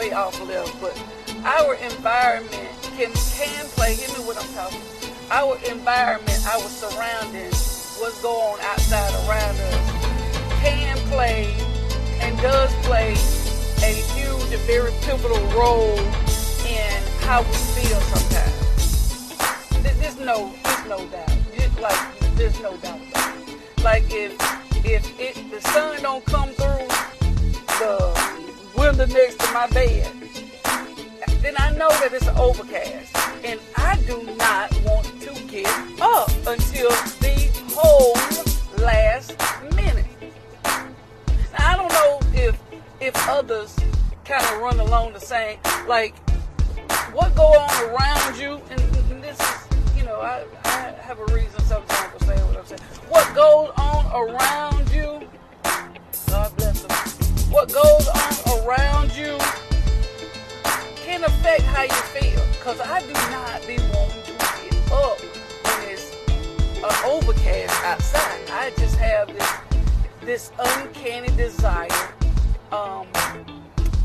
way off left, but our environment can can play. Hear me what I'm talking. Our environment, our surroundings, what's going on outside around us, can play and does play a huge and very pivotal role in how we feel sometimes. There's no, there's no doubt. Like, there's no doubt. Like if if it the sun don't come through the next to my bed, then I know that it's overcast. And I do not want to get up until the whole last minute. Now, I don't know if if others kind of run along the same, like what go on around you, and, and this is, you know, I, I have a reason sometimes for saying what I'm saying. What goes on around you. What goes on around you can affect how you feel. Cause I do not be wanting to get up when it's an overcast outside. I just have this this uncanny desire um,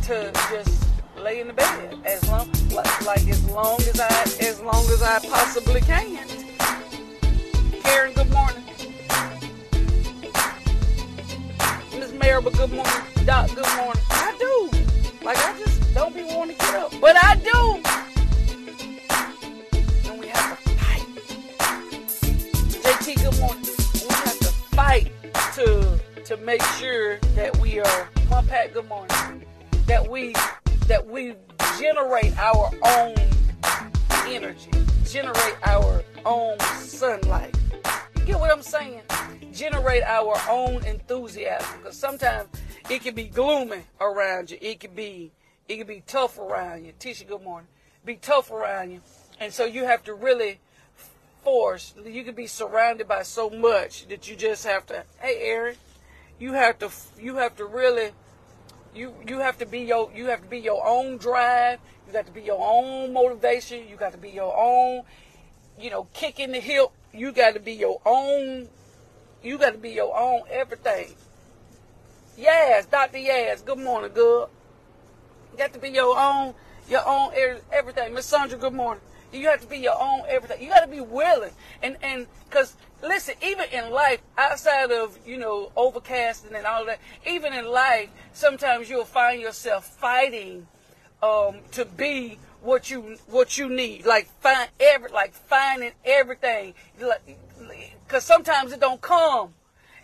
to just lay in the bed as long like, like as long as I as long as I possibly can. Karen, good morning. Miss Maribel, good morning. Doc, good morning. I do. Like I just don't be wanting to get up. But I do. And we have to fight. JT, good morning. We have to fight to to make sure that we are Mom Pat, good morning. That we that we generate our own energy, generate our own sunlight. You get what I'm saying? Generate our own enthusiasm. Because sometimes it can be gloomy around you. It can be it can be tough around you. Tisha, good morning. Be tough around you. And so you have to really force. You can be surrounded by so much that you just have to, hey Aaron, you have to you have to really you you have to be your you have to be your own drive. You got to be your own motivation. You got to be your own, you know, kick in the hip. You got to be your own. You got to be your own everything. Yes, Dr. Yes. Good morning, good. You got to be your own, your own everything. Miss Sandra, good morning. You have to be your own everything. You got to be willing, and and because listen, even in life, outside of you know overcasting and all that, even in life, sometimes you'll find yourself fighting um, to be what you what you need. Like find every like finding everything. Because sometimes it don't come.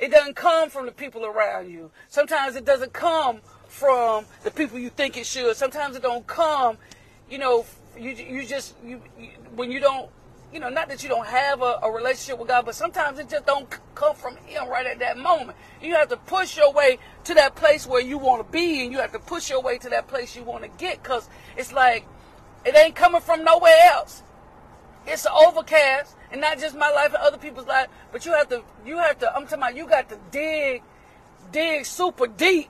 It doesn't come from the people around you. Sometimes it doesn't come from the people you think it should. Sometimes it don't come, you know, you you just you, you when you don't you know, not that you don't have a, a, relationship with God, but sometimes it just don't come from Him right at that moment. You have to push your way to that place where you want to be, and you have to push your way to that place you want to get, because it's like it ain't coming from nowhere else. It's overcast, and not just my life and other people's life, but you have to, you have to. I'm talking about you got to dig, dig super deep,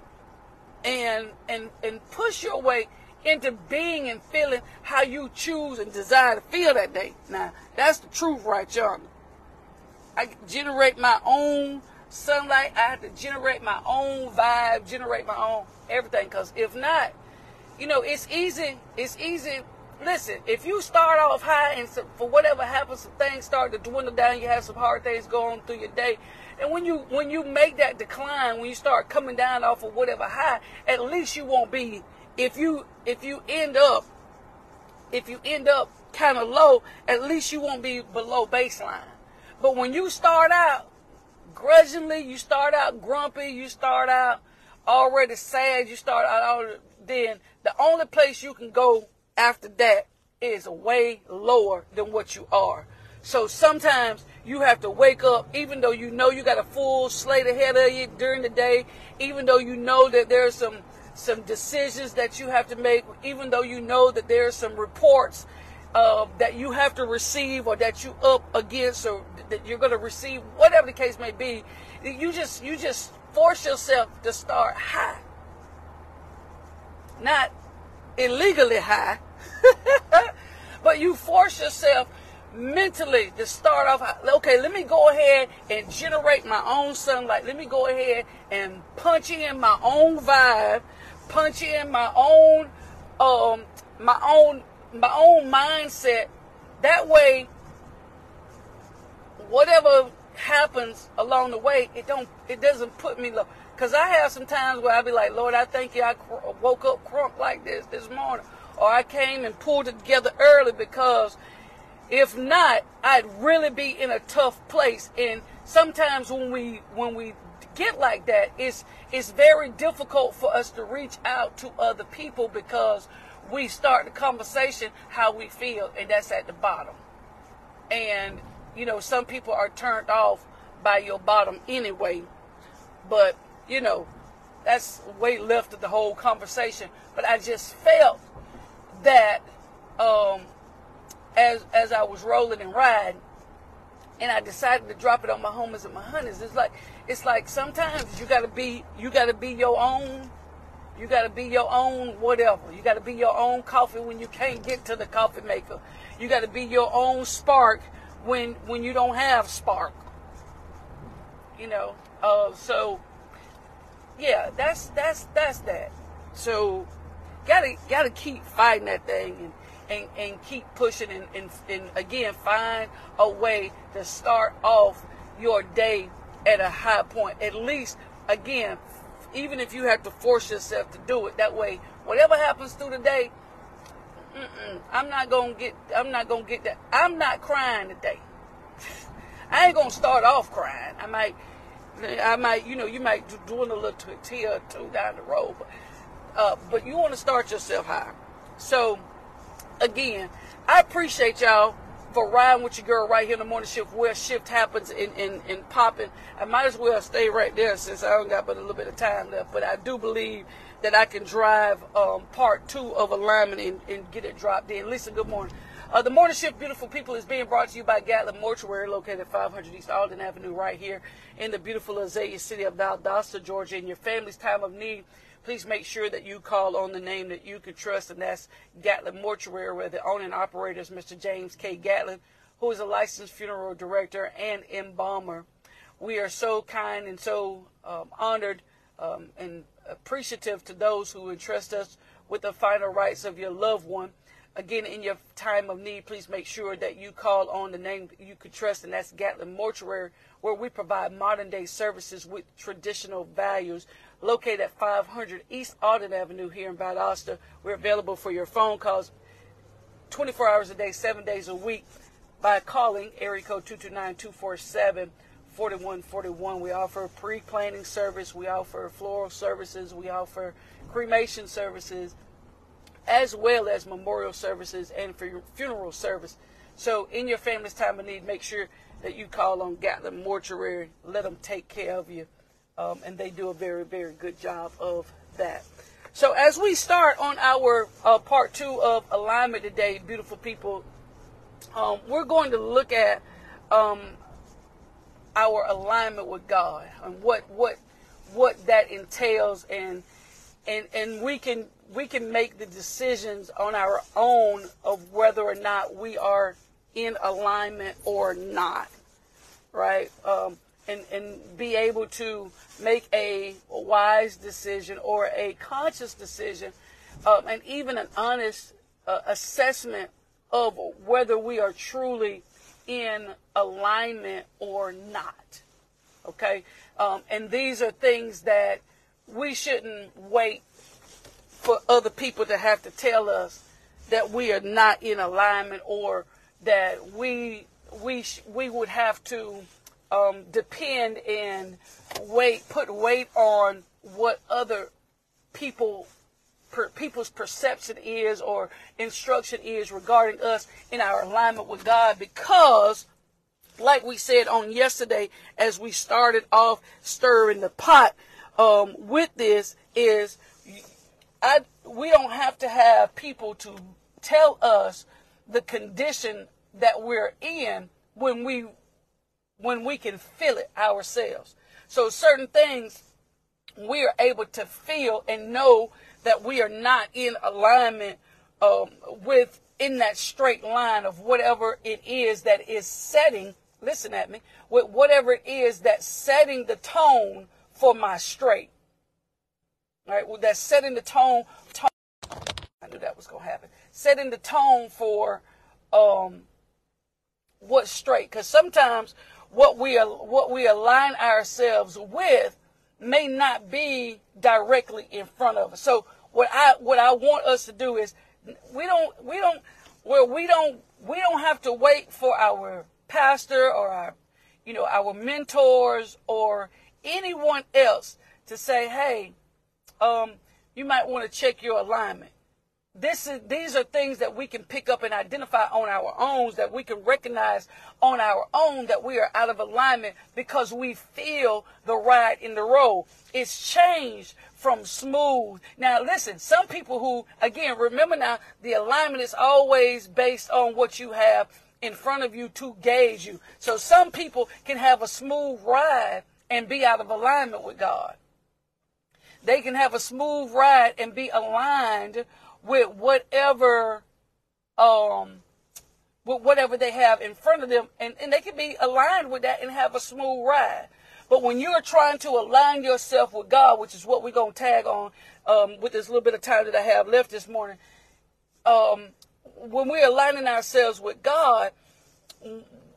and and and push your way into being and feeling how you choose and desire to feel that day. Now, that's the truth right y'all. I generate my own sunlight. I have to generate my own vibe, generate my own everything. Because if not, you know, it's easy. It's easy. Listen, if you start off high and for whatever happens, some things start to dwindle down. You have some hard things going through your day. And when you when you make that decline, when you start coming down off of whatever high, at least you won't be if you if you end up if you end up kind of low, at least you won't be below baseline. But when you start out grudgingly, you start out grumpy, you start out already sad, you start out all then the only place you can go after that is way lower than what you are. So sometimes you have to wake up, even though you know you got a full slate ahead of you during the day, even though you know that there's some some decisions that you have to make, even though you know that there are some reports uh, that you have to receive or that you up against or that you're going to receive, whatever the case may be. You just you just force yourself to start high, not illegally high, but you force yourself mentally to start off okay let me go ahead and generate my own sunlight let me go ahead and punch in my own vibe punch in my own um my own my own mindset. That way, whatever happens along the way, it don't it doesn't put me low. Cause I have some times where I'll be like, Lord, I thank you. I cr- woke up crunk like this this morning, or I came and pulled it together early because if not, I'd really be in a tough place. And sometimes when we when we get like that, it's it's very difficult for us to reach out to other people because we start the conversation how we feel, and that's at the bottom. And you know, some people are turned off by your bottom anyway, but you know, that's way lifted the whole conversation. But I just felt that um, as as I was rolling and riding, and I decided to drop it on my homies and my honeys. It's like it's like sometimes you gotta be you gotta be your own. You gotta be your own whatever. You gotta be your own coffee when you can't get to the coffee maker. You gotta be your own spark when when you don't have spark. You know. Uh, so yeah, that's that's that's that. So gotta gotta keep fighting that thing and and, and keep pushing and, and, and again find a way to start off your day at a high point. At least again, even if you have to force yourself to do it that way, whatever happens through the day, I'm not gonna get. I'm not gonna get that. I'm not crying today. I ain't gonna start off crying. I might I might, you know, you might do doing a little tortilla or two down the road, but, uh, but you want to start yourself high. So, again, I appreciate y'all for riding with your girl right here in the morning shift where shift happens in, in, in popping. I might as well stay right there since I don't got but a little bit of time left. But I do believe that I can drive um, part two of alignment and, and get it dropped in. Lisa, good morning. Uh, the morning shift, beautiful people, is being brought to you by Gatlin Mortuary, located at 500 East Alden Avenue, right here in the beautiful Azalea city of Valdosta, Georgia. In your family's time of need, please make sure that you call on the name that you can trust, and that's Gatlin Mortuary, where the owner and operator is Mr. James K. Gatlin, who is a licensed funeral director and embalmer. We are so kind and so um, honored um, and appreciative to those who entrust us with the final rites of your loved one. Again, in your time of need, please make sure that you call on the name you could trust, and that's Gatlin Mortuary, where we provide modern day services with traditional values. Located at 500 East Alden Avenue here in Valdosta. We're available for your phone calls 24 hours a day, seven days a week by calling area code 229-247-4141. We offer pre-planning service. We offer floral services. We offer cremation services as well as memorial services and for funeral service. So, in your family's time of need, make sure that you call on Gatlin Mortuary. Let them take care of you. Um, and they do a very, very good job of that. So, as we start on our uh, part two of alignment today, beautiful people, um, we're going to look at um, our alignment with God and what what what that entails, and and and we can we can make the decisions on our own of whether or not we are in alignment or not, right? Um, and, and be able to make a wise decision or a conscious decision um, and even an honest uh, assessment of whether we are truly in alignment or not. Okay? Um, and these are things that we shouldn't wait for other people to have to tell us that we are not in alignment or that we we we would have to um, depend and wait put weight on what other people per, people's perception is or instruction is regarding us in our alignment with God because like we said on yesterday as we started off stirring the pot um, with this is I we don't have to have people to tell us the condition that we're in when we when we can feel it ourselves. So certain things we are able to feel and know that we are not in alignment um, with in that straight line of whatever it is that is setting. Listen at me with whatever it is that's setting the tone for my straight. Right, well, that's setting the tone, tone knew that was going to happen. Setting the tone for um, what's straight, because sometimes what we what we align ourselves with may not be directly in front of us. So what I what I want us to do is we don't we don't where we don't we don't have to wait for our pastor or our you know our mentors or anyone else to say, hey, um, you might want to check your alignment. This is, these are things that we can pick up and identify on our own, that we can recognize on our own that we are out of alignment because we feel the ride in the road. It's changed from smooth. Now, listen, some people who, again, remember now, the alignment is always based on what you have in front of you to gauge you. So some people can have a smooth ride and be out of alignment with God. They can have a smooth ride and be aligned with whatever um with whatever they have in front of them and, and they can be aligned with that and have a smooth ride. But when you're trying to align yourself with God, which is what we're gonna tag on um, with this little bit of time that I have left this morning, um, when we're aligning ourselves with God,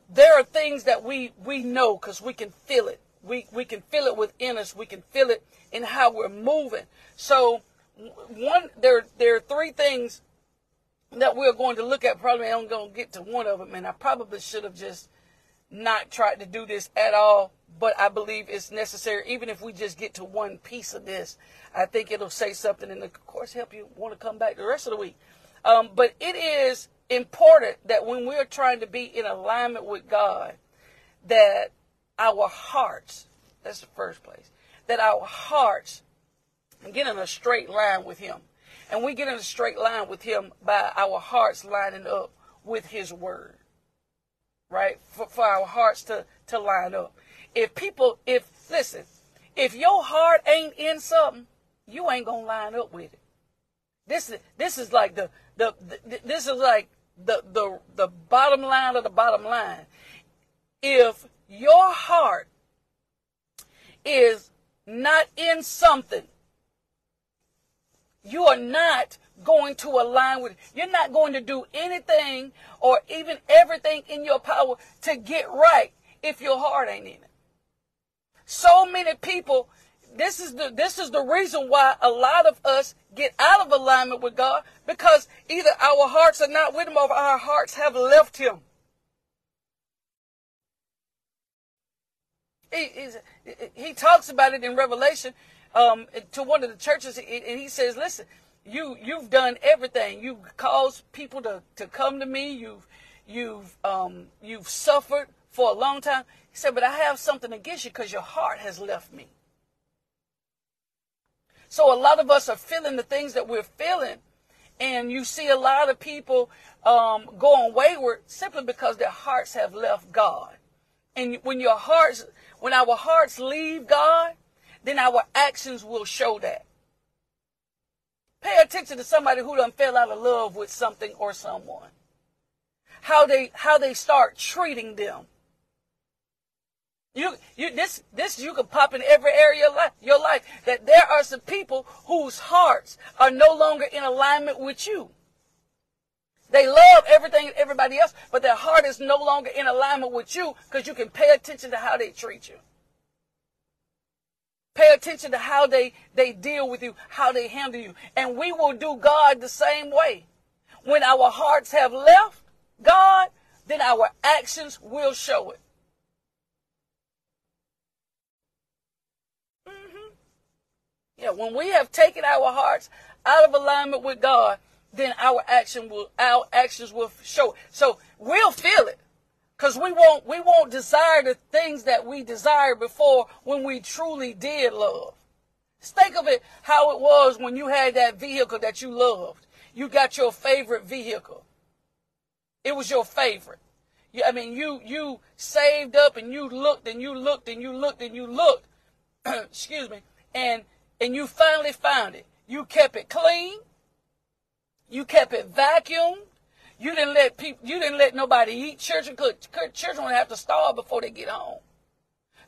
there are things that we we know because we can feel it. We we can feel it within us. We can feel it in how we're moving. So one there there are three things that we're going to look at. Probably I'm going to get to one of them, and I probably should have just not tried to do this at all. But I believe it's necessary, even if we just get to one piece of this. I think it'll say something, and of course help you want to come back the rest of the week. Um, but it is important that when we're trying to be in alignment with God, that our hearts, that's the first place, that our hearts get in a straight line with Him. And we get in a straight line with Him by our hearts lining up with His Word. Right? For, for our hearts to, to line up. If people, if, listen, if your heart ain't in something, you ain't gonna line up with it. This is this is like the the, the this is like the the the bottom line of the bottom line. If your heart is not in something, you are not going to align with You're not going to do anything or even everything in your power to get right if your heart ain't in it. So many people this is the this is the reason why a lot of us get out of alignment with God because either our hearts are not with him or our hearts have left him. He, he talks about it in Revelation um, to one of the churches, and he says, "Listen, you you've done everything. You've caused people to, to come to me. You've you've um, you've suffered for a long time." He said, "But I have something against you because your heart has left me." So a lot of us are feeling the things that we're feeling, and you see a lot of people um, going wayward simply because their hearts have left God. And when your hearts, when our hearts leave God, then our actions will show that. Pay attention to somebody who done fell out of love with something or someone. How they how they start treating them. You, you, this, this you can pop in every area of life, your life. That there are some people whose hearts are no longer in alignment with you. They love everything and everybody else, but their heart is no longer in alignment with you because you can pay attention to how they treat you. Pay attention to how they, they deal with you, how they handle you. And we will do God the same way. When our hearts have left God, then our actions will show it. Mm-hmm. Yeah, when we have taken our hearts out of alignment with God, then our action will our actions will show. So we'll feel it. Cause we won't we won't desire the things that we desired before when we truly did love. Think of it how it was when you had that vehicle that you loved. You got your favorite vehicle. It was your favorite. I mean, you you saved up and you looked and you looked and you looked and you looked. excuse me. And and you finally found it. You kept it clean. You kept it vacuumed. You didn't let people. You didn't let nobody eat. Children could. Children would have to starve before they get home,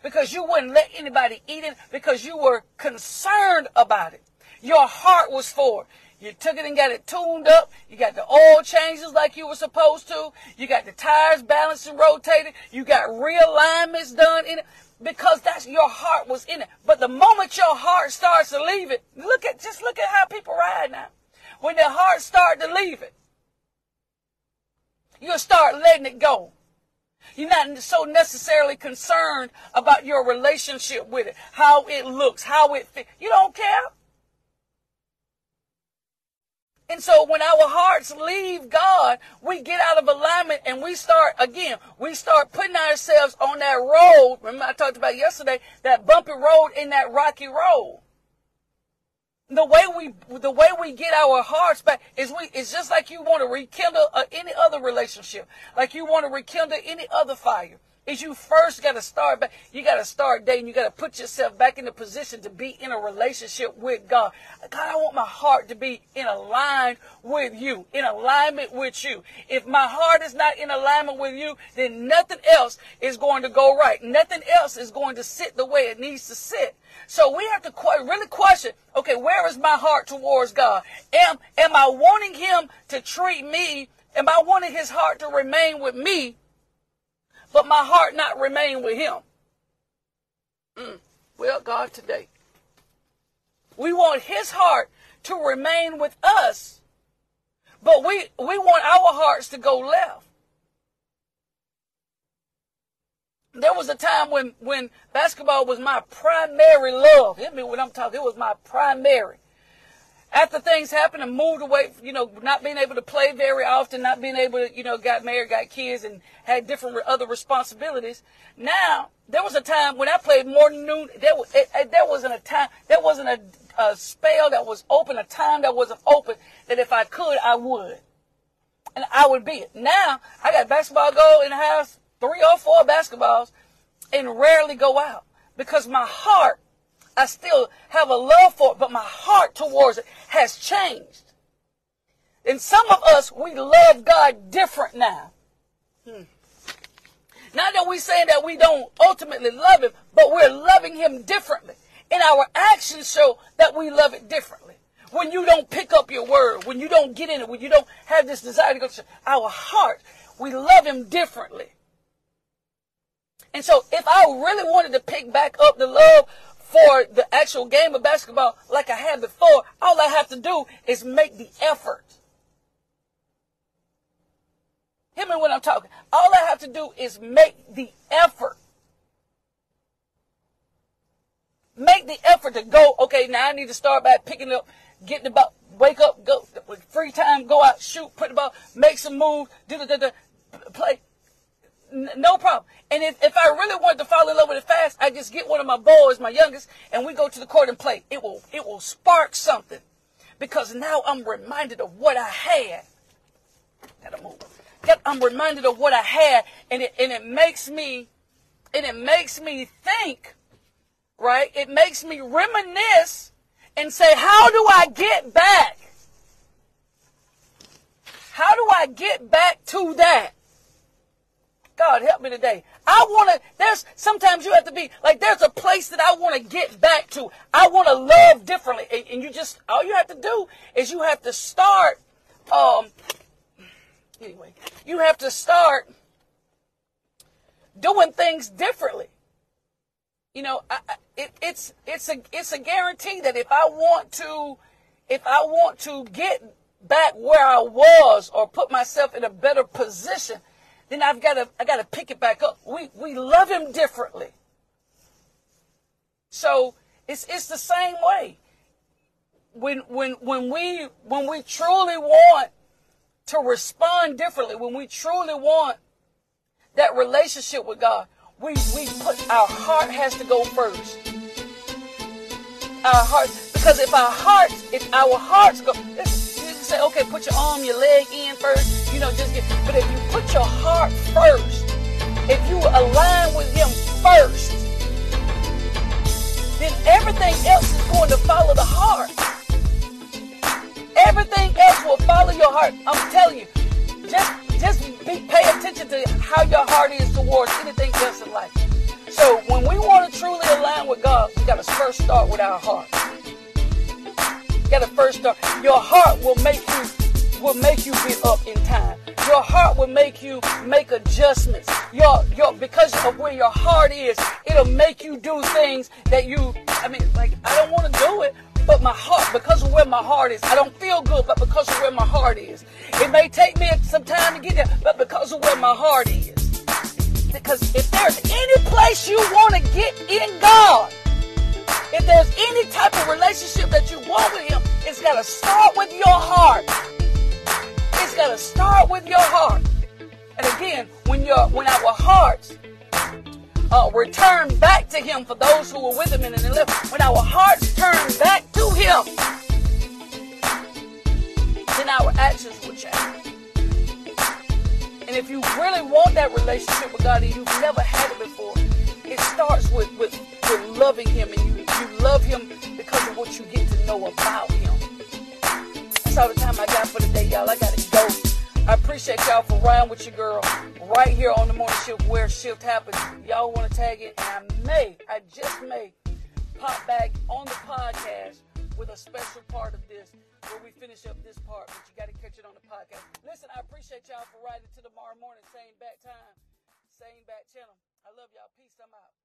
because you wouldn't let anybody eat it because you were concerned about it. Your heart was for it. You took it and got it tuned up. You got the oil changes like you were supposed to. You got the tires balanced and rotated. You got realignments done in it because that's your heart was in it. But the moment your heart starts to leave it, look at just look at how people ride now. When their heart start to leave it, you'll start letting it go. You're not so necessarily concerned about your relationship with it, how it looks, how it fits. You don't care. And so when our hearts leave God, we get out of alignment and we start, again, we start putting ourselves on that road. Remember I talked about yesterday, that bumpy road in that rocky road. The way we, the way we get our hearts back is we, it's just like you want to rekindle uh, any other relationship. Like you want to rekindle any other fire is you first got to start back. You got to start dating. You got to put yourself back in the position to be in a relationship with God. God, I want my heart to be in alignment with you, in alignment with you. If my heart is not in alignment with you, then nothing else is going to go right. Nothing else is going to sit the way it needs to sit. So we have to really question, okay, where is my heart towards God? Am, am I wanting him to treat me? Am I wanting his heart to remain with me but my heart not remain with him. Mm. Well, God, today, we want his heart to remain with us, but we, we want our hearts to go left. There was a time when, when basketball was my primary love. Hit me when I'm talking. It was my primary after things happened and moved away, you know, not being able to play very often, not being able to, you know, got married, got kids, and had different other responsibilities. Now, there was a time when I played more noon. There, was, it, it, there wasn't a time, there wasn't a, a spell that was open, a time that wasn't open, that if I could, I would. And I would be it. Now, I got basketball goal in the house, three or four basketballs, and rarely go out because my heart I still have a love for it, but my heart towards it has changed. And some of us, we love God different now. Hmm. Not that we're saying that we don't ultimately love Him, but we're loving Him differently. And our actions show that we love it differently. When you don't pick up your word, when you don't get in it, when you don't have this desire to go to our heart, we love Him differently. And so if I really wanted to pick back up the love for the actual game of basketball like I had before, all I have to do is make the effort. Hear me when I'm talking. All I have to do is make the effort. Make the effort to go, okay, now I need to start by picking up, getting the ball, wake up, go, with free time, go out, shoot, put the ball, make some moves, do the, play no problem. And if, if I really wanted to fall in love with it fast, I just get one of my boys, my youngest, and we go to the court and play. It will it will spark something. Because now I'm reminded of what I had. Gotta move. I'm reminded of what I had, and it and it makes me and it makes me think, right? It makes me reminisce and say, how do I get back? How do I get back to that? God help me today. I want to, there's, sometimes you have to be, like, there's a place that I want to get back to. I want to love differently. And, and, you just, all you have to do is you have to start, um, anyway, you have to start doing things differently. You know, I, I, it, it's, it's a, it's a guarantee that if I want to, if I want to get back where I was or put myself in a better position, then I've got to I got to pick it back up. We we love him differently. So it's it's the same way. When when when we when we truly want to respond differently, when we truly want that relationship with God, we we put our heart has to go first. Our heart because if our hearts if our hearts go you can say, okay, put your arm, your leg in first, you know, just get, but if you put your heart first, if you align with Him first, then everything else is going to follow the heart. Everything else will follow your heart. I'm telling you, just just be, pay attention to how your heart is towards anything else in life. So when we want to truly align with God, we got to first start with our heart. You gotta first start. Your heart will make you will make you get up in time. Your heart will make you make adjustments. Your your because of where your heart is, it'll make you do things that you I mean like I don't want to do it, but my heart, because of where my heart is, I don't feel good, but because of where my heart is. It may take me some time to get there, but because of where my heart is. Because if there's any place you want to get in God, if there's any type of relationship that you want with Him, it's got to start with your heart. It's got to start with your heart. And again, when your when our hearts uh, return back to Him for those who were with Him in the left, when our hearts turn back to Him, then our actions will change. And if you really want that relationship with God and you've never had it before, it starts with, with, with loving Him and you, you love Him because of what you get to know about Him. That's all the time I got for today, y'all. I gotta I appreciate y'all for riding with your girl right here on the morning shift where shift happens. Y'all want to tag it, and I may, I just may, pop back on the podcast with a special part of this where we finish up this part, but you got to catch it on the podcast. Listen, I appreciate y'all for riding to tomorrow morning, same back time, same back channel. I love y'all. Peace. I'm out.